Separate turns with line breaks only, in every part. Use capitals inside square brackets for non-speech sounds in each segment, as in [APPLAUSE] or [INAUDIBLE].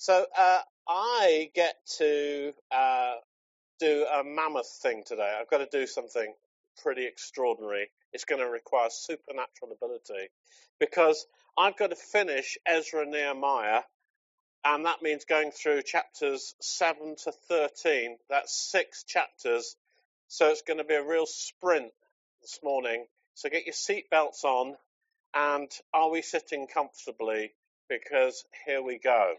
So uh, I get to uh, do a mammoth thing today. I've got to do something pretty extraordinary. It's going to require supernatural ability because I've got to finish Ezra Nehemiah, and that means going through chapters 7 to 13. That's six chapters. So it's going to be a real sprint this morning. So get your seatbelts on, and are we sitting comfortably? Because here we go.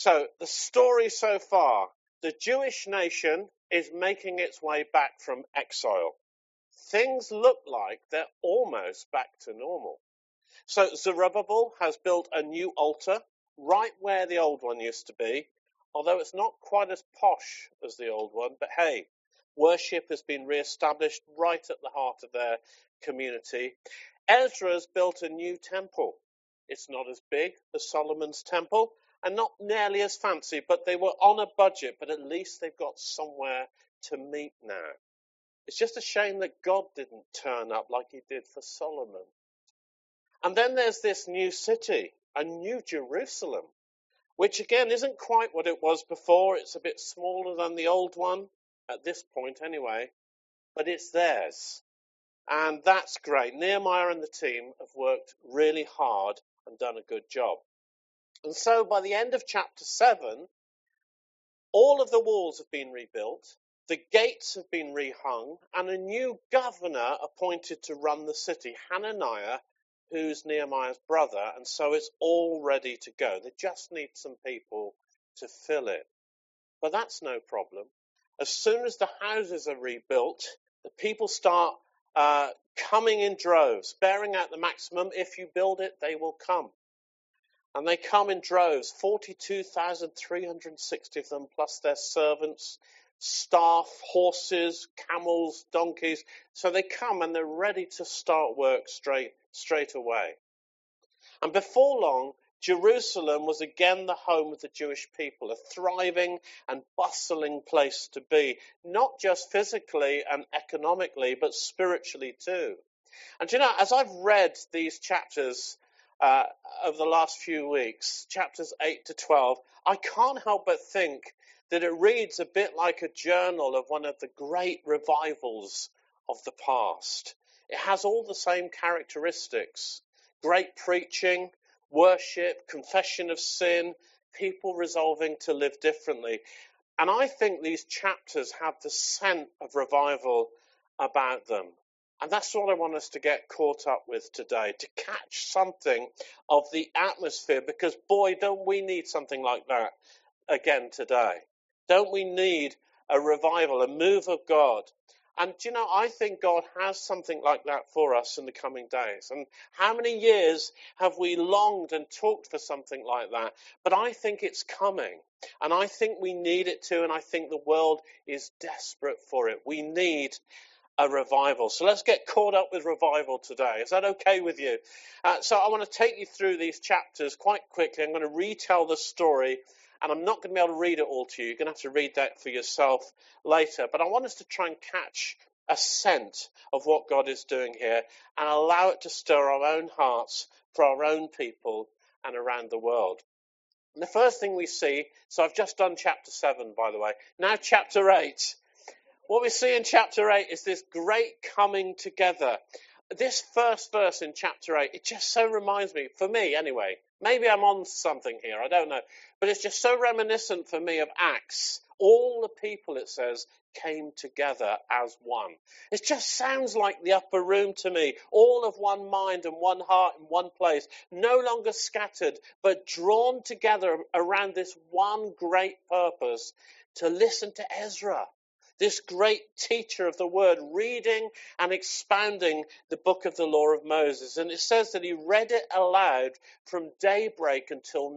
So the story so far the Jewish nation is making its way back from exile. Things look like they're almost back to normal. So Zerubbabel has built a new altar right where the old one used to be, although it's not quite as posh as the old one, but hey, worship has been re-established right at the heart of their community. Ezra's built a new temple. It's not as big as Solomon's temple, and not nearly as fancy, but they were on a budget, but at least they've got somewhere to meet now. It's just a shame that God didn't turn up like he did for Solomon. And then there's this new city, a new Jerusalem, which again isn't quite what it was before. It's a bit smaller than the old one, at this point anyway, but it's theirs. And that's great. Nehemiah and the team have worked really hard and done a good job. And so by the end of chapter 7, all of the walls have been rebuilt, the gates have been rehung, and a new governor appointed to run the city, Hananiah, who's Nehemiah's brother, and so it's all ready to go. They just need some people to fill it. But that's no problem. As soon as the houses are rebuilt, the people start uh, coming in droves, bearing out the maximum. If you build it, they will come. And they come in droves, 42,360 of them, plus their servants, staff, horses, camels, donkeys. So they come and they're ready to start work straight, straight away. And before long, Jerusalem was again the home of the Jewish people, a thriving and bustling place to be, not just physically and economically, but spiritually too. And you know, as I've read these chapters uh, the last few weeks, chapters 8 to 12, I can't help but think that it reads a bit like a journal of one of the great revivals of the past. It has all the same characteristics great preaching, worship, confession of sin, people resolving to live differently. And I think these chapters have the scent of revival about them. And that's what I want us to get caught up with today, to catch something of the atmosphere, because boy, don't we need something like that again today. Don't we need a revival, a move of God? And you know, I think God has something like that for us in the coming days. And how many years have we longed and talked for something like that? But I think it's coming. And I think we need it too. And I think the world is desperate for it. We need a revival. So let's get caught up with revival today. Is that okay with you? Uh, so I want to take you through these chapters quite quickly. I'm going to retell the story, and I'm not going to be able to read it all to you. You're going to have to read that for yourself later. But I want us to try and catch a scent of what God is doing here and allow it to stir our own hearts for our own people and around the world. And the first thing we see, so I've just done chapter 7, by the way. Now, chapter 8. What we see in chapter 8 is this great coming together. This first verse in chapter 8, it just so reminds me, for me anyway, maybe I'm on something here, I don't know, but it's just so reminiscent for me of Acts. All the people, it says, came together as one. It just sounds like the upper room to me, all of one mind and one heart in one place, no longer scattered, but drawn together around this one great purpose to listen to Ezra this great teacher of the word, reading and expounding the book of the law of Moses. And it says that he read it aloud from daybreak until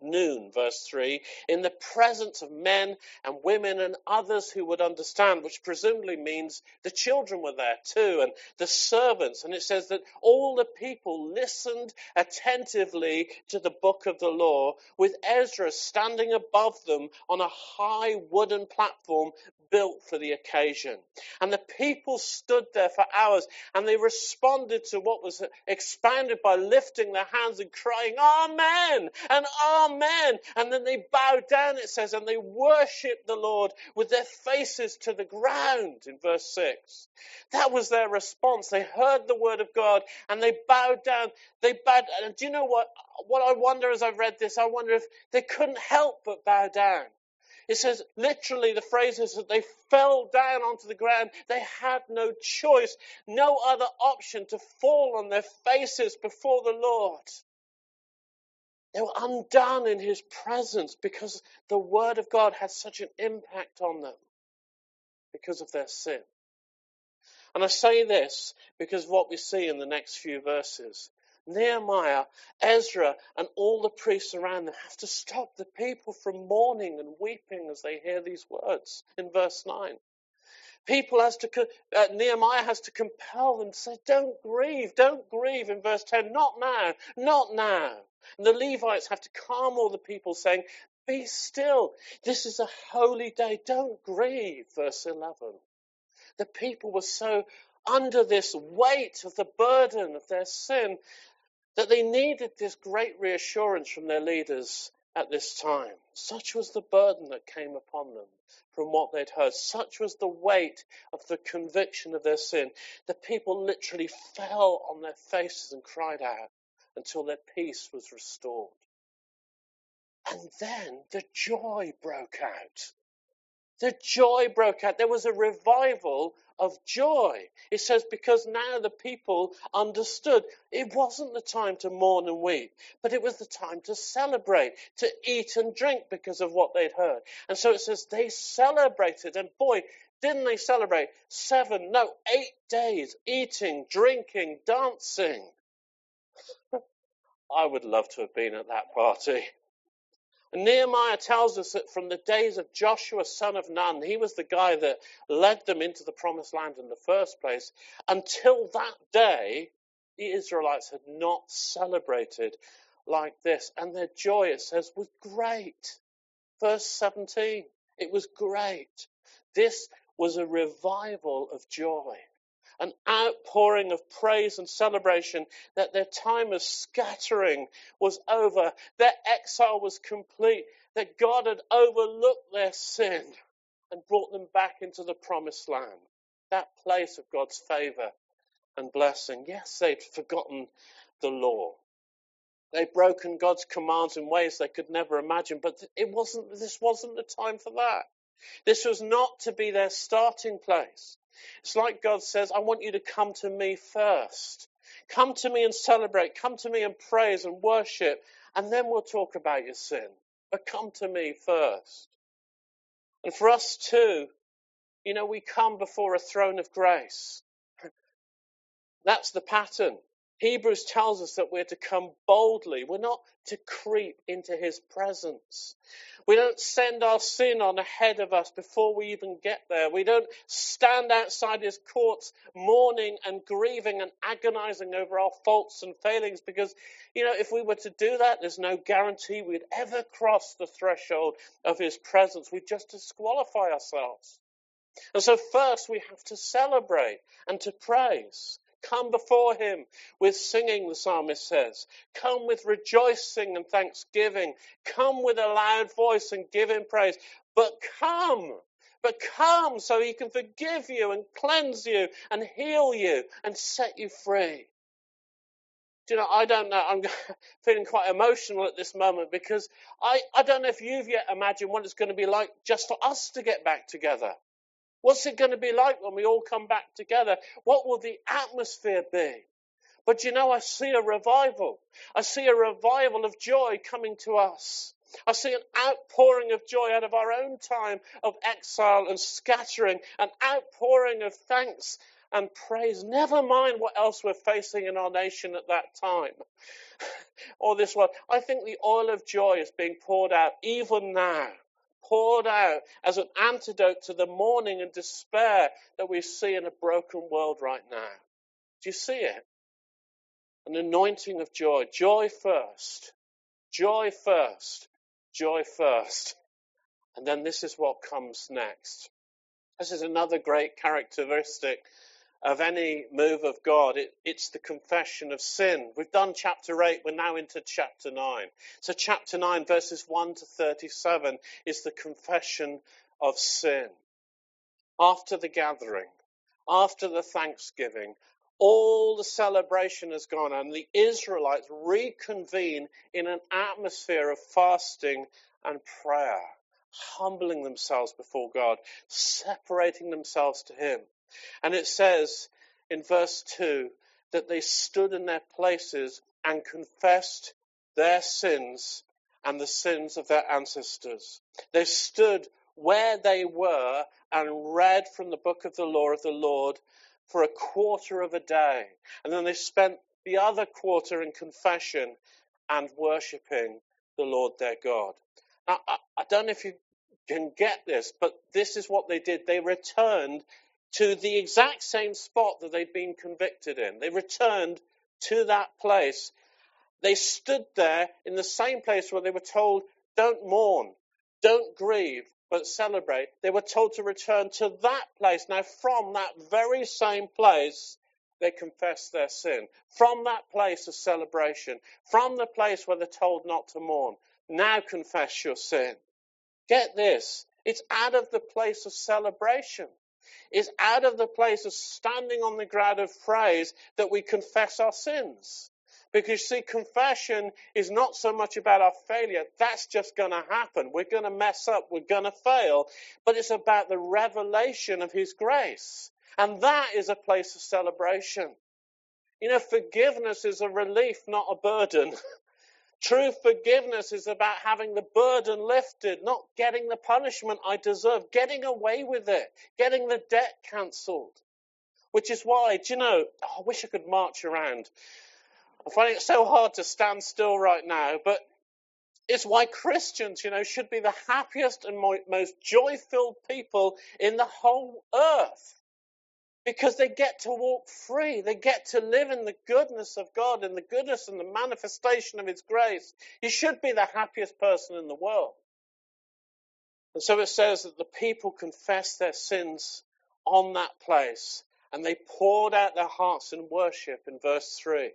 noon, verse 3, in the presence of men and women and others who would understand, which presumably means the children were there too and the servants. And it says that all the people listened attentively to the book of the law, with Ezra standing above them on a high wooden platform built for the occasion. And the people stood there for hours and they responded to what was expounded by lifting their hands and crying, Amen and Amen. And then they bowed down, it says, and they worshiped the Lord with their faces to the ground in verse 6. That was their response. They heard the word of God and they bowed down. They bowed. And do you know what? What I wonder as I've read this, I wonder if they couldn't help but bow down. It says literally the phrase is that they fell down onto the ground. They had no choice, no other option to fall on their faces before the Lord. They were undone in his presence because the word of God had such an impact on them because of their sin. And I say this because of what we see in the next few verses. Nehemiah, Ezra, and all the priests around them have to stop the people from mourning and weeping as they hear these words in verse 9. People has to, uh, Nehemiah has to compel them to say, don't grieve, don't grieve in verse 10, not now, not now. And the Levites have to calm all the people saying, be still. This is a holy day. Don't grieve. Verse 11. The people were so under this weight of the burden of their sin that they needed this great reassurance from their leaders at this time. Such was the burden that came upon them from what they'd heard. Such was the weight of the conviction of their sin. The people literally fell on their faces and cried out until their peace was restored. And then the joy broke out. The joy broke out. There was a revival of joy. It says, because now the people understood it wasn't the time to mourn and weep, but it was the time to celebrate, to eat and drink because of what they'd heard. And so it says they celebrated, and boy, didn't they celebrate? Seven, no, eight days, eating, drinking, dancing. [LAUGHS] I would love to have been at that party. And Nehemiah tells us that from the days of Joshua, son of Nun, he was the guy that led them into the promised land in the first place. Until that day, the Israelites had not celebrated like this. And their joy, it says, was great. Verse 17, it was great. This was a revival of joy an outpouring of praise and celebration that their time of scattering was over, their exile was complete, that God had overlooked their sin and brought them back into the promised land, that place of God's favor and blessing. Yes, they'd forgotten the law. They'd broken God's commands in ways they could never imagine, but it wasn't, this wasn't the time for that. This was not to be their starting place. It's like God says, I want you to come to me first. Come to me and celebrate. Come to me and praise and worship. And then we'll talk about your sin. But come to me first. And for us too, you know, we come before a throne of grace. That's the pattern. Hebrews tells us that we're to come boldly. We're not to creep into his presence. We don't send our sin on ahead of us before we even get there. We don't stand outside his courts mourning and grieving and agonizing over our faults and failings because, you know, if we were to do that, there's no guarantee we'd ever cross the threshold of his presence. We'd just disqualify ourselves. And so first we have to celebrate and to praise. Come before him with singing, the psalmist says. Come with rejoicing and thanksgiving. Come with a loud voice and give him praise. But come, but come so he can forgive you and cleanse you and heal you and set you free. Do you know, I don't know. I'm [LAUGHS] feeling quite emotional at this moment because I, I don't know if you've yet imagined what it's going to be like just for us to get back together. What's it going to be like when we all come back together? What will the atmosphere be? But you know, I see a revival. I see a revival of joy coming to us. I see an outpouring of joy out of our own time of exile and scattering, an outpouring of thanks and praise. Never mind what else we're facing in our nation at that time [LAUGHS] or this world. I think the oil of joy is being poured out even now poured out as an antidote to the mourning and despair that we see in a broken world right now. Do you see it? An anointing of joy. Joy first. Joy first. Joy first. And then this is what comes next. This is another great characteristic of any move of God. It, it's the confession of sin. We've done chapter 8, we're now into chapter 9. So, chapter 9, verses 1 to 37, is the confession of sin. After the gathering, after the thanksgiving, all the celebration has gone and the Israelites reconvene in an atmosphere of fasting and prayer, humbling themselves before God, separating themselves to Him. And it says in verse 2 that they stood in their places and confessed their sins and the sins of their ancestors. They stood where they were and read from the book of the law of the Lord for a quarter of a day. And then they spent the other quarter in confession and worshipping the Lord their God. Now, I, I don't know if you can get this, but this is what they did. They returned to the exact same spot that they'd been convicted in. They returned to that place. They stood there in the same place where they were told, don't mourn, don't grieve, but celebrate. They were told to return to that place. Now, from that very same place, they confessed their sin. From that place of celebration, from the place where they're told not to mourn, now confess your sin. Get this. It's out of the place of celebration is out of the place of standing on the ground of praise that we confess our sins. Because see, confession is not so much about our failure. That's just going to happen. We're going to mess up. We're going to fail. But it's about the revelation of His grace. And that is a place of celebration. You know, forgiveness is a relief, not a burden. [LAUGHS] True forgiveness is about having the burden lifted, not getting the punishment I deserve, getting away with it, getting the debt cancelled. Which is why, do you know, oh, I wish I could march around. I'm finding it so hard to stand still right now, but it's why Christians, you know, should be the happiest and most joy filled people in the whole earth because they get to walk free. They get to live in the goodness of God and the goodness and the manifestation of His grace. You should be the happiest person in the world. And so it says that the people confessed their sins on that place and they poured out their hearts in worship in verse 3.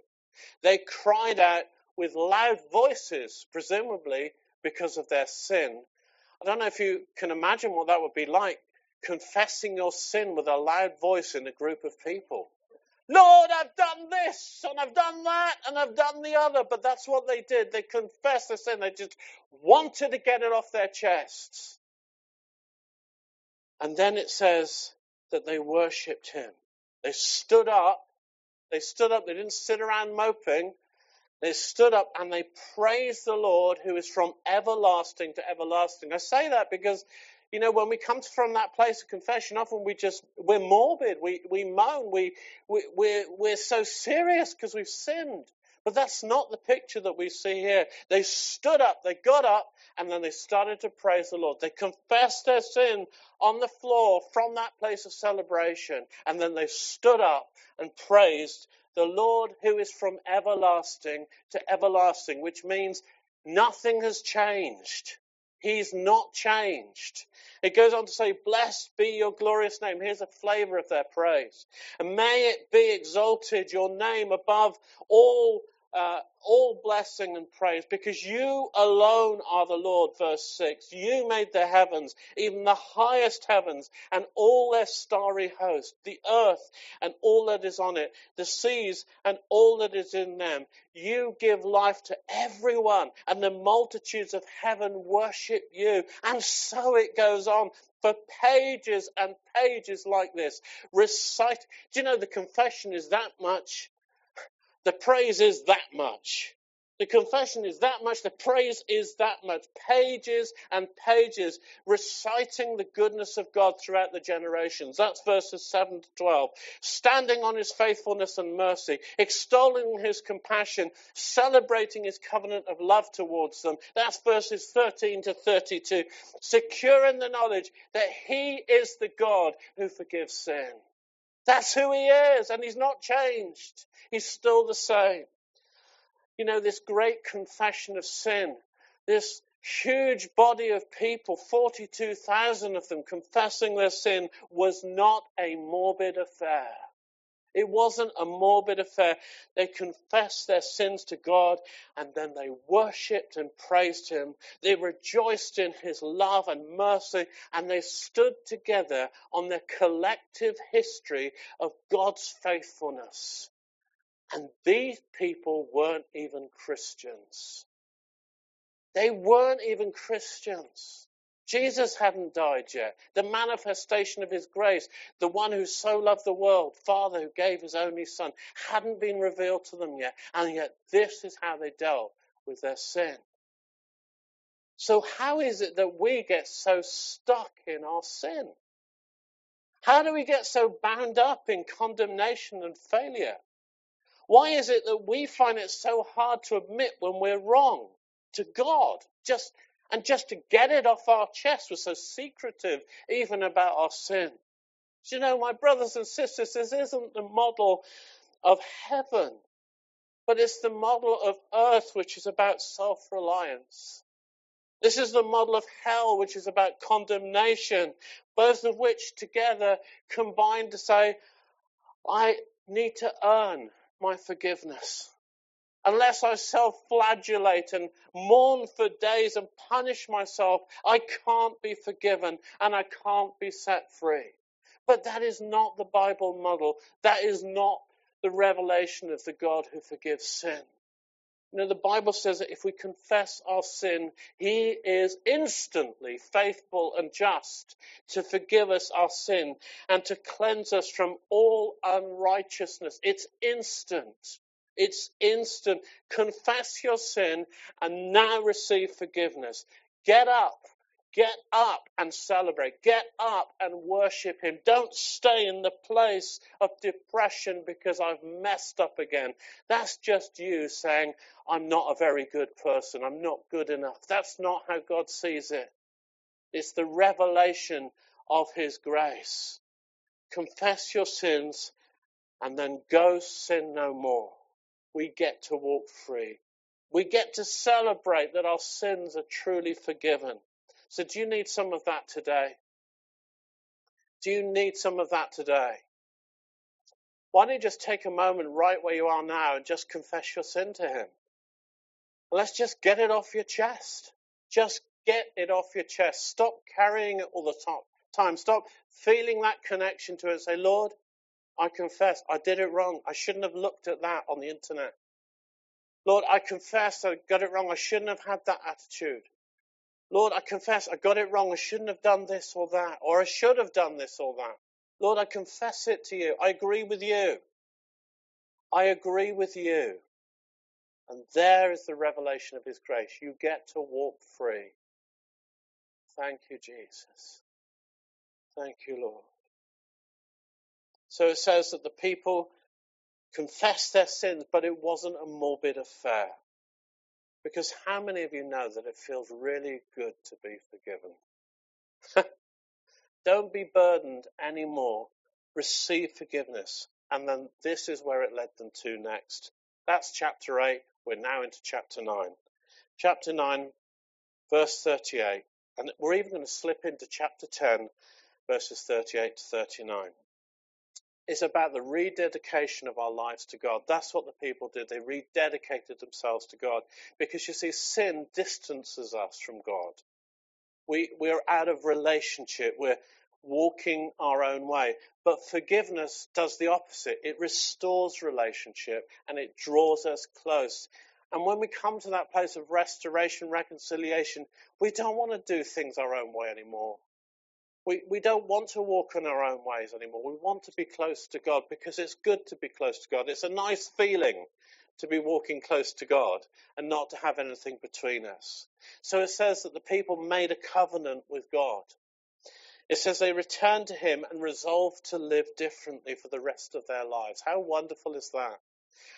They cried out with loud voices, presumably because of their sin. I don't know if you can imagine what that would be like confessing your sin with a loud voice in a group of people. Lord, I've done this and I've done that and I've done the other. But that's what they did. They confessed their sin. They just wanted to get it off their chests. And then it says that they worshipped him. They stood up. They stood up. They didn't sit around moping. They stood up and they praised the Lord who is from everlasting to everlasting. I say that because you know, when we come from that place of confession, often we just, we're morbid, we, we moan, we, we, we're, we're so serious because we've sinned. But that's not the picture that we see here. They stood up, they got up, and then they started to praise the Lord. They confessed their sin on the floor from that place of celebration, and then they stood up and praised the Lord who is from everlasting to everlasting, which means nothing has changed. He's not changed. It goes on to say, Blessed be your glorious name. Here's a flavor of their praise. And may it be exalted, your name above all uh, all blessing and praise because you alone are the Lord. Verse 6. You made the heavens, even the highest heavens, and all their starry host, the earth and all that is on it, the seas and all that is in them. You give life to everyone, and the multitudes of heaven worship you. And so it goes on for pages and pages like this. Recite. Do you know the confession is that much? The praise is that much. The confession is that much. The praise is that much. Pages and pages reciting the goodness of God throughout the generations. That's verses 7 to 12. Standing on his faithfulness and mercy, extolling his compassion, celebrating his covenant of love towards them. That's verses 13 to 32. Secure in the knowledge that he is the God who forgives sin. That's who he is, and he's not changed. He's still the same. You know, this great confession of sin, this huge body of people, 42,000 of them confessing their sin, was not a morbid affair. It wasn't a morbid affair. They confessed their sins to God and then they worshipped and praised Him. They rejoiced in His love and mercy and they stood together on their collective history of God's faithfulness. And these people weren't even Christians. They weren't even Christians. Jesus hadn't died yet. The manifestation of his grace, the one who so loved the world, Father who gave his only Son, hadn't been revealed to them yet. And yet, this is how they dealt with their sin. So, how is it that we get so stuck in our sin? How do we get so bound up in condemnation and failure? Why is it that we find it so hard to admit when we're wrong to God? Just and just to get it off our chest, we're so secretive even about our sin. You know, my brothers and sisters, this isn't the model of heaven, but it's the model of earth, which is about self reliance. This is the model of hell, which is about condemnation, both of which together combine to say, I need to earn my forgiveness unless I self flagellate and mourn for days and punish myself, I can't be forgiven and I can't be set free. But that is not the Bible model. That is not the revelation of the God who forgives sin. You know, the Bible says that if we confess our sin, He is instantly faithful and just to forgive us our sin and to cleanse us from all unrighteousness. It's instant. It's instant. Confess your sin and now receive forgiveness. Get up. Get up and celebrate. Get up and worship Him. Don't stay in the place of depression because I've messed up again. That's just you saying, I'm not a very good person. I'm not good enough. That's not how God sees it. It's the revelation of His grace. Confess your sins and then go sin no more we get to walk free. We get to celebrate that our sins are truly forgiven. So, do you need some of that today? Do you need some of that today? Why don't you just take a moment right where you are now and just confess your sin to Him? Let's just get it off your chest. Just get it off your chest. Stop carrying it all the time. Stop feeling that connection to it. Say, Lord, I confess I did it wrong. I shouldn't have looked at that on the internet. Lord, I confess I got it wrong. I shouldn't have had that attitude. Lord, I confess I got it wrong. I shouldn't have done this or that, or I should have done this or that. Lord, I confess it to you. I agree with you. I agree with you. And there is the revelation of His grace. You get to walk free. Thank you, Jesus. Thank you, Lord. So it says that the people confessed their sins, but it wasn't a morbid affair. Because how many of you know that it feels really good to be forgiven? [LAUGHS] Don't be burdened anymore. Receive forgiveness. And then this is where it led them to next. That's chapter 8. We're now into chapter 9. Chapter 9, verse 38. And we're even going to slip into chapter 10, verses 38 to 39. It's about the rededication of our lives to God. That's what the people did. They rededicated themselves to God. Because you see, sin distances us from God. We, we're out of relationship. We're walking our own way. But forgiveness does the opposite. It restores relationship and it draws us close. And when we come to that place of restoration, reconciliation, we don't want to do things our own way anymore. We, we don't want to walk in our own ways anymore. We want to be close to God because it's good to be close to God. It's a nice feeling to be walking close to God and not to have anything between us. So it says that the people made a covenant with God. It says they returned to him and resolved to live differently for the rest of their lives. How wonderful is that?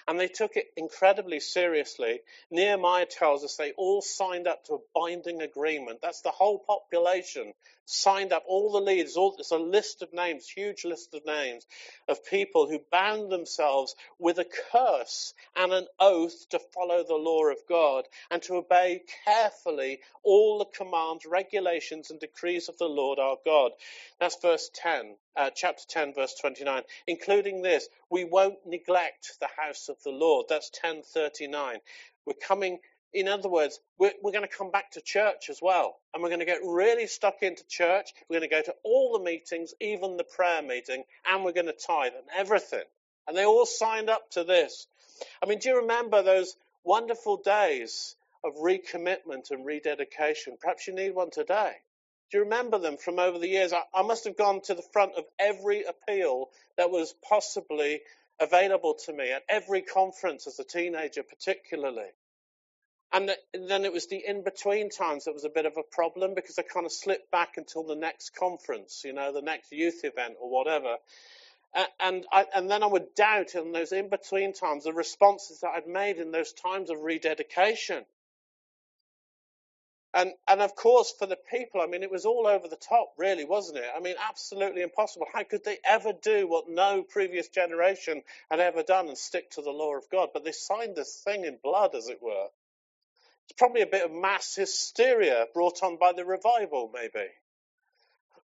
And they took it incredibly seriously. Nehemiah tells us they all signed up to a binding agreement. That's the whole population signed up, all the leaders, all, it's a list of names, huge list of names of people who bound themselves with a curse and an oath to follow the law of God and to obey carefully all the commands, regulations, and decrees of the Lord our God. That's verse 10, uh, chapter 10, verse 29, including this, we won't neglect the house of the Lord. That's 1039. We're coming in other words, we're, we're, going to come back to church as well. And we're going to get really stuck into church. We're going to go to all the meetings, even the prayer meeting, and we're going to tithe and everything. And they all signed up to this. I mean, do you remember those wonderful days of recommitment and rededication? Perhaps you need one today. Do you remember them from over the years? I, I must have gone to the front of every appeal that was possibly available to me at every conference as a teenager, particularly. And then it was the in between times that was a bit of a problem because I kind of slipped back until the next conference, you know, the next youth event or whatever. And, I, and then I would doubt in those in between times the responses that I'd made in those times of rededication. And, and of course, for the people, I mean, it was all over the top, really, wasn't it? I mean, absolutely impossible. How could they ever do what no previous generation had ever done and stick to the law of God? But they signed this thing in blood, as it were. It's probably a bit of mass hysteria brought on by the revival, maybe.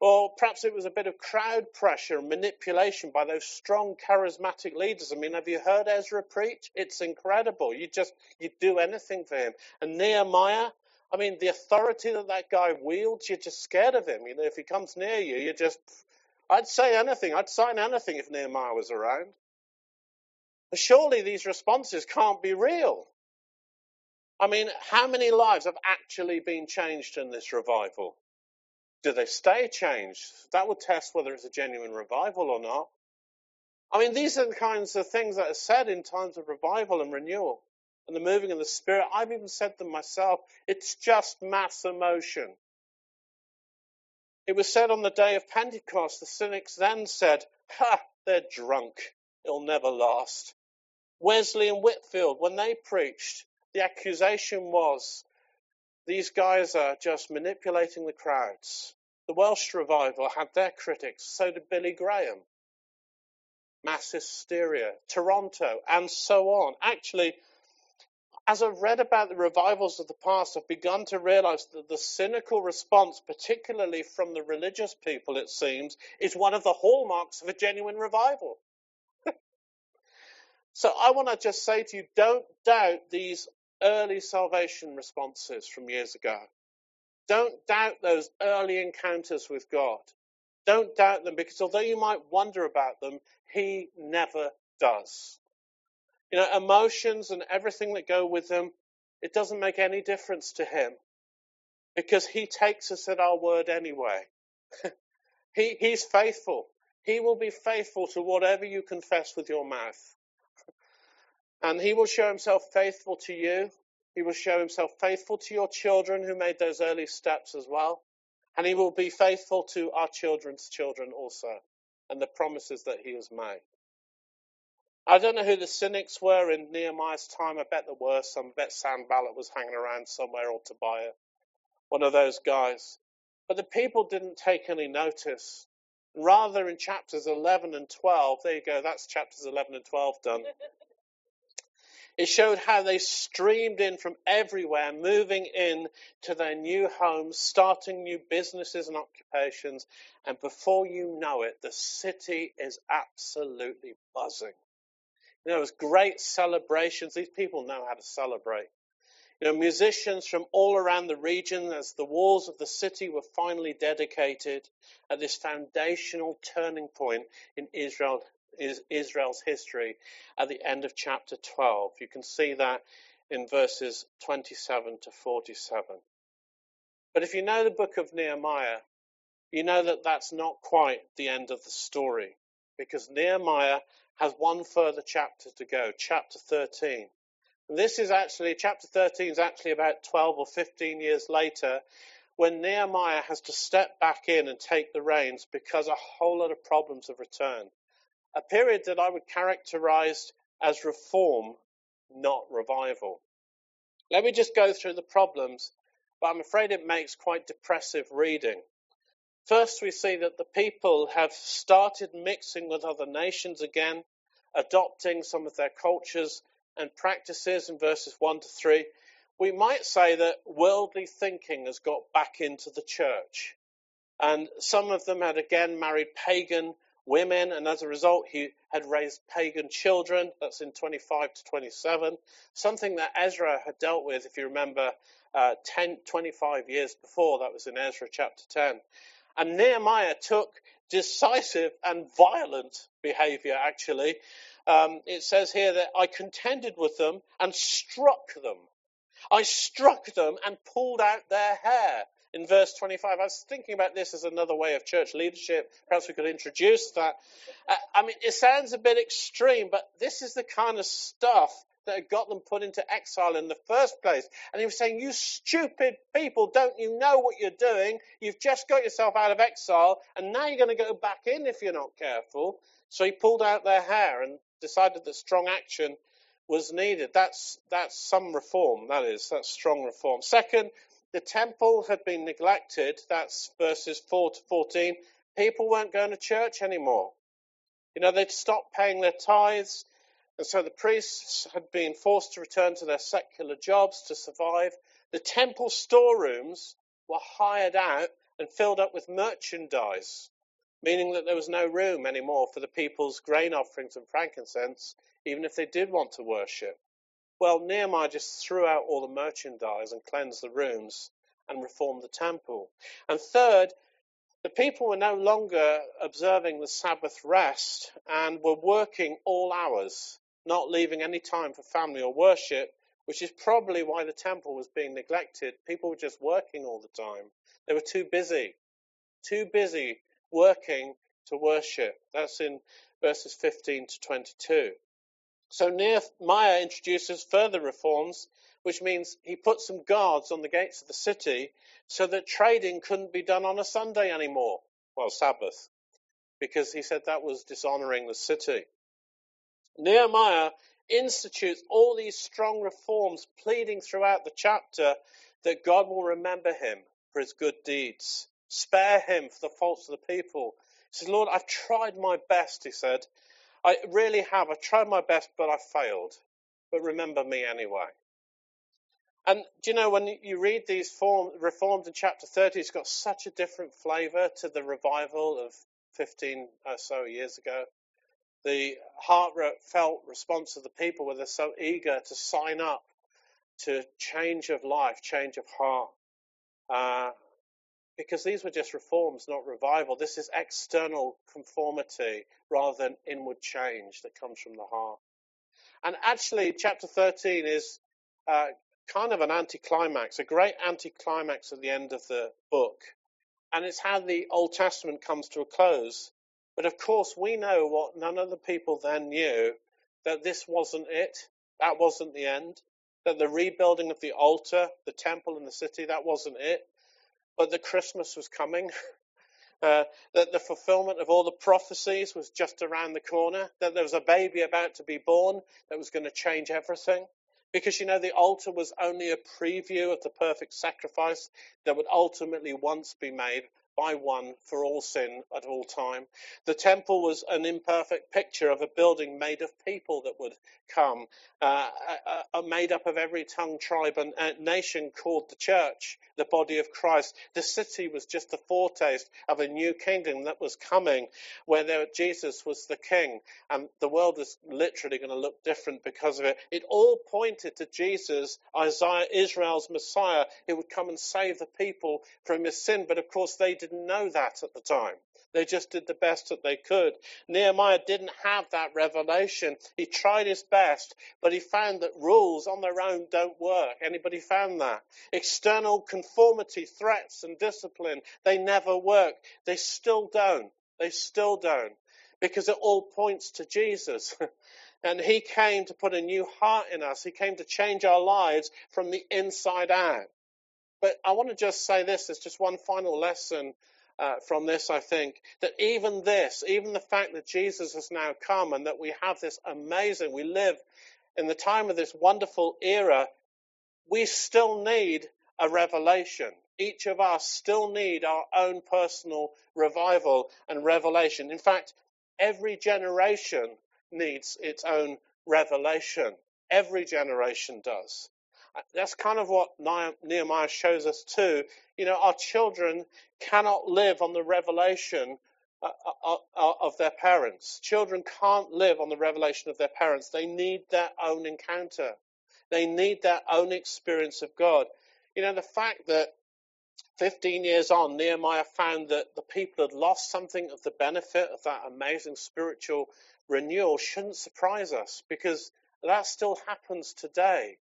Or perhaps it was a bit of crowd pressure and manipulation by those strong charismatic leaders. I mean, have you heard Ezra preach? It's incredible. You just, you'd do anything for him. And Nehemiah, I mean, the authority that that guy wields, you're just scared of him. You know, if he comes near you, you just, I'd say anything. I'd sign anything if Nehemiah was around. But surely these responses can't be real. I mean, how many lives have actually been changed in this revival? Do they stay changed? That would test whether it's a genuine revival or not. I mean, these are the kinds of things that are said in times of revival and renewal and the moving of the Spirit. I've even said them myself. It's just mass emotion. It was said on the day of Pentecost, the cynics then said, Ha, they're drunk. It'll never last. Wesley and Whitefield, when they preached, the accusation was these guys are just manipulating the crowds. The Welsh revival had their critics, so did Billy Graham. Mass hysteria, Toronto, and so on. Actually, as I've read about the revivals of the past, I've begun to realize that the cynical response, particularly from the religious people, it seems, is one of the hallmarks of a genuine revival. [LAUGHS] so I want to just say to you, don't doubt these early salvation responses from years ago. Don't doubt those early encounters with God. Don't doubt them because although you might wonder about them, He never does. You know, emotions and everything that go with them, it doesn't make any difference to Him because He takes us at our word anyway. [LAUGHS] he, he's faithful. He will be faithful to whatever you confess with your mouth. And he will show himself faithful to you. He will show himself faithful to your children who made those early steps as well. And he will be faithful to our children's children also and the promises that he has made. I don't know who the cynics were in Nehemiah's time. I bet there were some. I bet Sanballat was hanging around somewhere or Tobiah, one of those guys. But the people didn't take any notice. Rather, in chapters 11 and 12, there you go, that's chapters 11 and 12 done. [LAUGHS] It showed how they streamed in from everywhere, moving in to their new homes, starting new businesses and occupations. And before you know it, the city is absolutely buzzing. You know, it was great celebrations. These people know how to celebrate. You know, musicians from all around the region, as the walls of the city were finally dedicated at this foundational turning point in Israel is Israel's history at the end of chapter 12. You can see that in verses 27 to 47. But if you know the book of Nehemiah, you know that that's not quite the end of the story because Nehemiah has one further chapter to go, chapter 13. And this is actually, chapter 13 is actually about 12 or 15 years later when Nehemiah has to step back in and take the reins because a whole lot of problems have returned a period that I would characterize as reform, not revival. Let me just go through the problems, but I'm afraid it makes quite depressive reading. First, we see that the people have started mixing with other nations again, adopting some of their cultures and practices in verses 1 to 3. We might say that worldly thinking has got back into the church. And some of them had again married pagan women, and as a result, he had raised pagan children. That's in 25 to 27. Something that Ezra had dealt with, if you remember, uh, 10, 25 years before. That was in Ezra chapter 10. And Nehemiah took decisive and violent behavior, actually. Um, it says here that I contended with them and struck them. I struck them and pulled out their hair. In verse 25, I was thinking about this as another way of church leadership. Perhaps we could introduce that. Uh, I mean, it sounds a bit extreme, but this is the kind of stuff that had got them put into exile in the first place. And he was saying, You stupid people, don't you know what you're doing? You've just got yourself out of exile, and now you're going to go back in if you're not careful. So he pulled out their hair and decided that strong action was needed. That's, that's some reform, that is, that's strong reform. Second, the temple had been neglected. That's verses 4 to 14. People weren't going to church anymore. You know, they'd stopped paying their tithes. And so the priests had been forced to return to their secular jobs to survive. The temple storerooms were hired out and filled up with merchandise, meaning that there was no room anymore for the people's grain offerings and frankincense, even if they did want to worship. Well, Nehemiah just threw out all the merchandise and cleansed the rooms and reformed the temple. And third, the people were no longer observing the Sabbath rest and were working all hours not leaving any time for family or worship, which is probably why the temple was being neglected. People were just working all the time. They were too busy, too busy working to worship. That's in verses 15 to 22. So Nehemiah introduces further reforms, which means he put some guards on the gates of the city so that trading couldn't be done on a Sunday anymore, well, Sabbath, because he said that was dishonoring the city. Nehemiah institutes all these strong reforms, pleading throughout the chapter that God will remember him for his good deeds, spare him for the faults of the people. He says, Lord, I've tried my best, he said. I really have. I've tried my best, but I failed. But remember me anyway. And do you know, when you read these form, reforms in chapter 30, it's got such a different flavour to the revival of 15 or so years ago the heartfelt response of the people where they're so eager to sign up to change of life, change of heart. Uh, because these were just reforms, not revival. This is external conformity rather than inward change that comes from the heart. And actually, chapter 13 is uh, kind of an anticlimax, a great anticlimax at the end of the book. And it's how the Old Testament comes to a close. But of course, we know what none of the people then knew that this wasn't it. That wasn't the end. That the rebuilding of the altar, the temple, and the city, that wasn't it. But the Christmas was coming. [LAUGHS] Uh, that the fulfillment of all the prophecies was just around the corner. That there was a baby about to be born that was going to change everything. Because you know, the altar was only a preview of the perfect sacrifice that would ultimately once be made by one for all sin at all time. The temple was an imperfect picture of a building made of people that would come, uh, uh, made up of every tongue, tribe, and uh, nation called the church, the body of Christ. The city was just a foretaste of a new kingdom that was coming, where there, Jesus was the king, and the world was literally going to look different because of it. It all pointed to Jesus, Isaiah, Israel's Messiah, who would come and save the people from his sin. But of course, they didn't know that at the time. They just did the best that they could. Nehemiah didn't have that revelation. He tried his best, but he found that rules on their own don't work. Anybody found that? External conformity, threats, and discipline, they never work. They still don't. They still don't. Because it all points to Jesus. [LAUGHS] and he came to put a new heart in us. He came to change our lives from the inside out. But I want to just say this, there's just one final lesson uh, from this, I think, that even this, even the fact that Jesus has now come and that we have this amazing, we live in the time of this wonderful era, we still need a revelation. Each of us still need our own personal revival and revelation. In fact, every generation needs its own revelation. Every generation does. That's kind of what Nehemiah shows us too. You know, our children cannot live on the revelation uh, uh, uh, of their parents. Children can't live on the revelation of their parents. They need their own encounter. They need their own experience of God. You know, the fact that 15 years on, Nehemiah found that the people had lost something of the benefit of that amazing spiritual renewal shouldn't surprise us because that still happens today.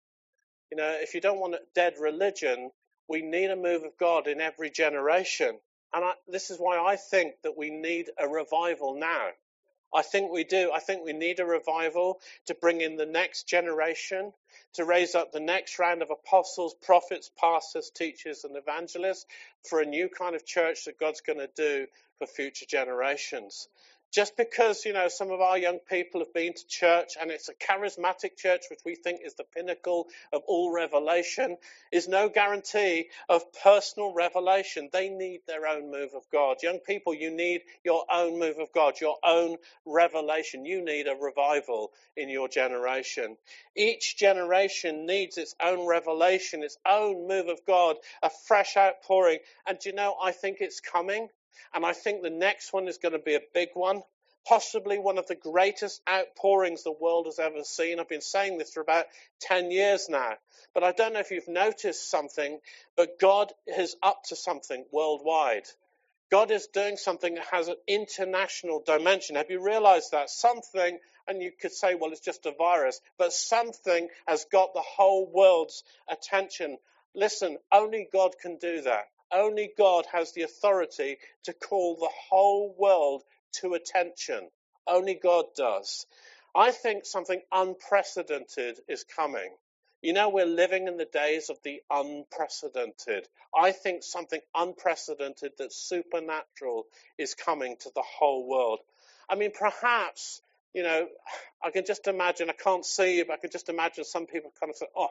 You know, if you don't want a dead religion, we need a move of God in every generation. And I, this is why I think that we need a revival now. I think we do. I think we need a revival to bring in the next generation, to raise up the next round of apostles, prophets, pastors, teachers, and evangelists for a new kind of church that God's going to do for future generations. Just because, you know, some of our young people have been to church and it's a charismatic church, which we think is the pinnacle of all revelation, is no guarantee of personal revelation. They need their own move of God. Young people, you need your own move of God, your own revelation. You need a revival in your generation. Each generation needs its own revelation, its own move of God, a fresh outpouring. And you know, I think it's coming. And I think the next one is going to be a big one, possibly one of the greatest outpourings the world has ever seen. I've been saying this for about 10 years now. But I don't know if you've noticed something, but God is up to something worldwide. God is doing something that has an international dimension. Have you realized that? Something, and you could say, well, it's just a virus, but something has got the whole world's attention. Listen, only God can do that. Only God has the authority to call the whole world to attention. Only God does. I think something unprecedented is coming. You know, we're living in the days of the unprecedented. I think something unprecedented that's supernatural is coming to the whole world. I mean, perhaps, you know, I can just imagine, I can't see, you, but I can just imagine some people kind of say, oh,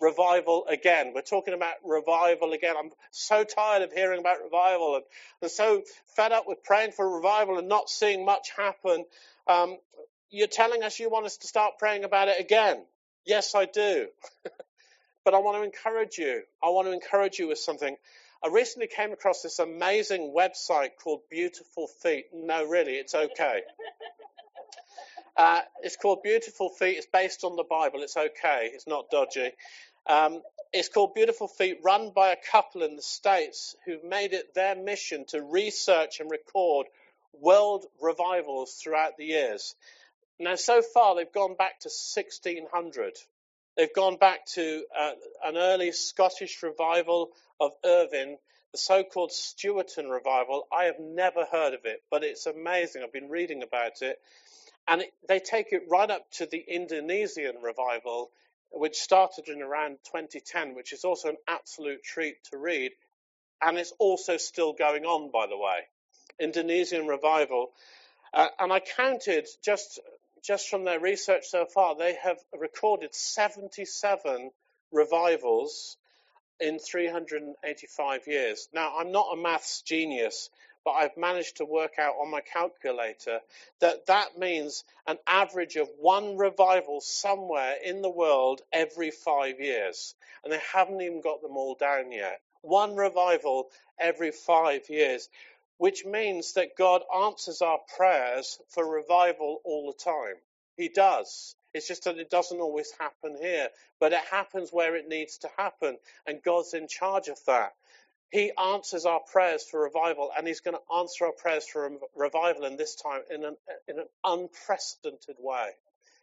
revival again. We're talking about revival again. I'm so tired of hearing about revival and, and so fed up with praying for revival and not seeing much happen. Um, you're telling us you want us to start praying about it again. Yes, I do. [LAUGHS] but I want to encourage you. I want to encourage you with something. I recently came across this amazing website called Beautiful Feet. No, really, it's okay. [LAUGHS] Uh, it's called Beautiful Feet. It's based on the Bible. It's okay. It's not dodgy. Um, it's called Beautiful Feet, run by a couple in the States who've made it their mission to research and record world revivals throughout the years. Now, so far, they've gone back to 1600. They've gone back to uh, an early Scottish revival of Irvine, the so called Stewarton revival. I have never heard of it, but it's amazing. I've been reading about it. And it, they take it right up to the Indonesian revival which started in around 2010, which is also an absolute treat to read. And it's also still going on, by the way. Indonesian revival. Uh, and I counted just, just from their research so far, they have recorded 77 revivals in 385 years. Now, I'm not a maths genius, but I've managed to work out on my calculator that that means an average of one revival somewhere in the world every five years. And they haven't even got them all down yet. One revival every five years, which means that God answers our prayers for revival all the time. He does. It's just that it doesn't always happen here, but it happens where it needs to happen, and God's in charge of that. He answers our prayers for revival, and He's going to answer our prayers for revival in this time in an, in an unprecedented way.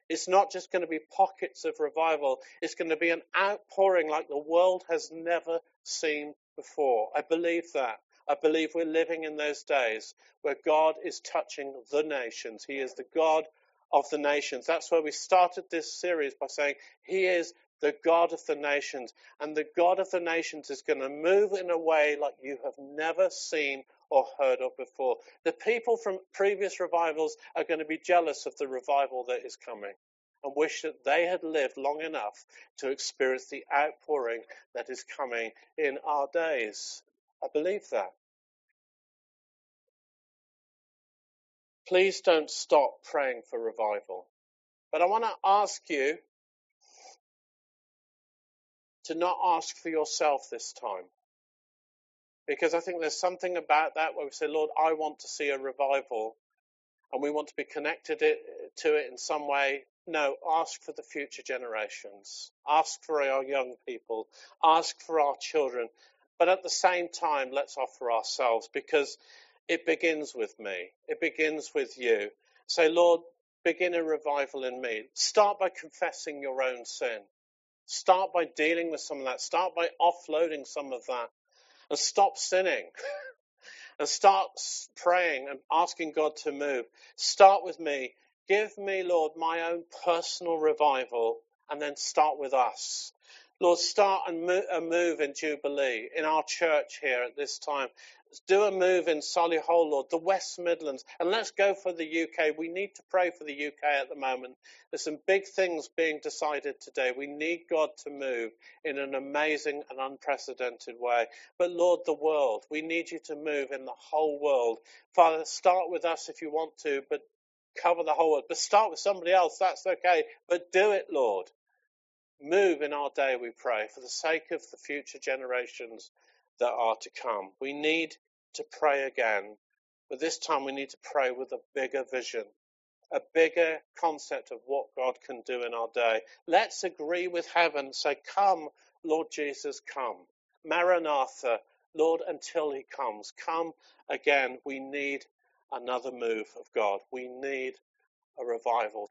It's not just going to be pockets of revival, it's going to be an outpouring like the world has never seen before. I believe that. I believe we're living in those days where God is touching the nations. He is the God of the nations. That's why we started this series by saying He is the God of the nations. And the God of the nations is going to move in a way like you have never seen or heard of before. The people from previous revivals are going to be jealous of the revival that is coming and wish that they had lived long enough to experience the outpouring that is coming in our days. I believe that. Please don't stop praying for revival. But I want to ask you to not ask for yourself this time. Because I think there's something about that where we say, Lord, I want to see a revival and we want to be connected to it in some way. No, ask for the future generations. Ask for our young people. Ask for our children. But at the same time, let's offer ourselves because it begins with me. It begins with you. Say, Lord, begin a revival in me. Start by confessing your own sin. Start by dealing with some of that. Start by offloading some of that. And stop sinning. [LAUGHS] and start praying and asking God to move. Start with me. Give me, Lord, my own personal revival and then start with us. Lord, start a move in Jubilee, in our church here at this time. Do a move in Solihull, Lord, the West Midlands, and let's go for the UK. We need to pray for the UK at the moment. There's some big things being decided today. We need God to move in an amazing and unprecedented way. But Lord, the world, we need you to move in the whole world. Father, start with us if you want to, but cover the whole world. But start with somebody else, that's okay. But do it, Lord. Move in our day, we pray, for the sake of the future generations that are to come. We need to pray again, but this time we need to pray with a bigger vision, a bigger concept of what God can do in our day. Let's agree with heaven, say, Come, Lord Jesus, come. Maranatha, Lord, until he comes. Come again. We need another move of God. We need a revival